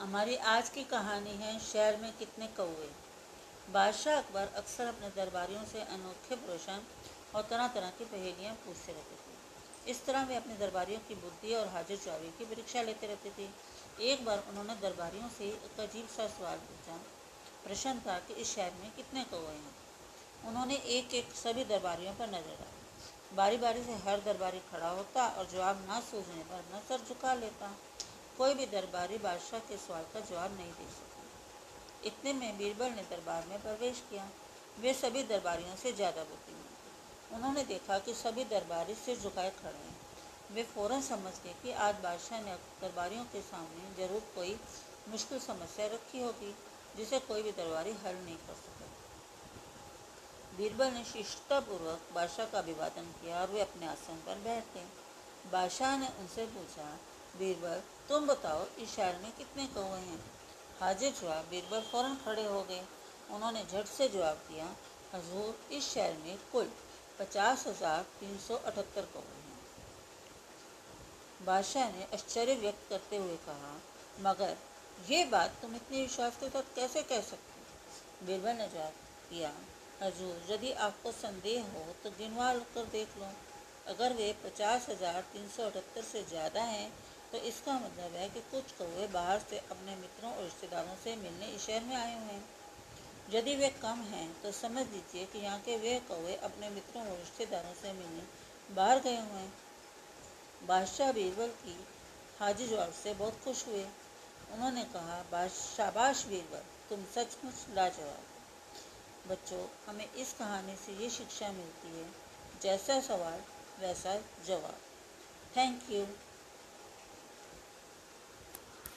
हमारी आज की कहानी है शहर में कितने कौए बादशाह अकबर अक्सर अपने दरबारियों से अनोखे प्रश्न और तरह तरह की पहेलियाँ पूछते रहते थे। इस तरह वे अपने दरबारियों की बुद्धि और हाजिर जवाबी की परीक्षा लेते रहते थे। एक बार उन्होंने दरबारियों से एक अजीब सा सवाल पूछा, प्रश्न था कि इस शहर में कितने कौए हैं? उन्होंने एक एक सभी दरबारियों पर नज़र डाली। बारी बारी से हर दरबारी खड़ा होता और जवाब न सूझने पर, न सर झुका लेता। कोई भी दरबारी बादशाह के सवाल का जवाब नहीं दे सका। इतने में बीरबल ने दरबार में प्रवेश किया। वे सभी दरबारियों से ज़्यादा बुद्धिमान थे। उन्होंने देखा कि सभी दरबारी सिर झुकाए खड़े हैं। वे फ़ौरन समझ गए कि आज बादशाह ने दरबारियों के सामने ज़रूर कोई मुश्किल समस्या रखी होगी, जिसे कोई भी दरबारी हल नहीं कर सका। बीरबल ने शिष्टतापूर्वक बादशाह का अभिवादन किया और वे अपने आसन पर बैठ। गए बादशाह ने उनसे पूछा बीरबल, तुम बताओ इस शहर में कितने कौए हैं? हाजिर जवाब, बीरबल फ़ौरन खड़े हो गए। उन्होंने झट से जवाब दिया, हजूर, इस शहर में कुल पचास हज़ार तीन सौ अठहत्तर कौए हैं। बादशाह ने आश्चर्य व्यक्त करते हुए कहा, मगर ये बात तुम इतने विश्वास के साथ कैसे कह सकते बीरबल ने जवाब दिया, हजूर, यदि आपको संदेह हो तो गिनवा कर देख लो। अगर वे पचास हज़ार तीन सौ अठहत्तर से ज़्यादा हैं तो इसका मतलब है कि कुछ कौए बाहर से अपने मित्रों और रिश्तेदारों से मिलने इस शहर में आए हुए हैं। यदि वे कम हैं तो समझ लीजिए कि यहाँ के वे कौए अपने मित्रों और रिश्तेदारों से मिलने बाहर गए हुए हैं। बादशाह बीरबल की हाजी जवाब से बहुत खुश हुए। उन्होंने कहा शाबाश बीरबल, तुम सचमुच लाजवाब बच्चों, हमें इस कहानी से ये शिक्षा मिलती है, जैसा सवाल, वैसा जवाब। Thank you.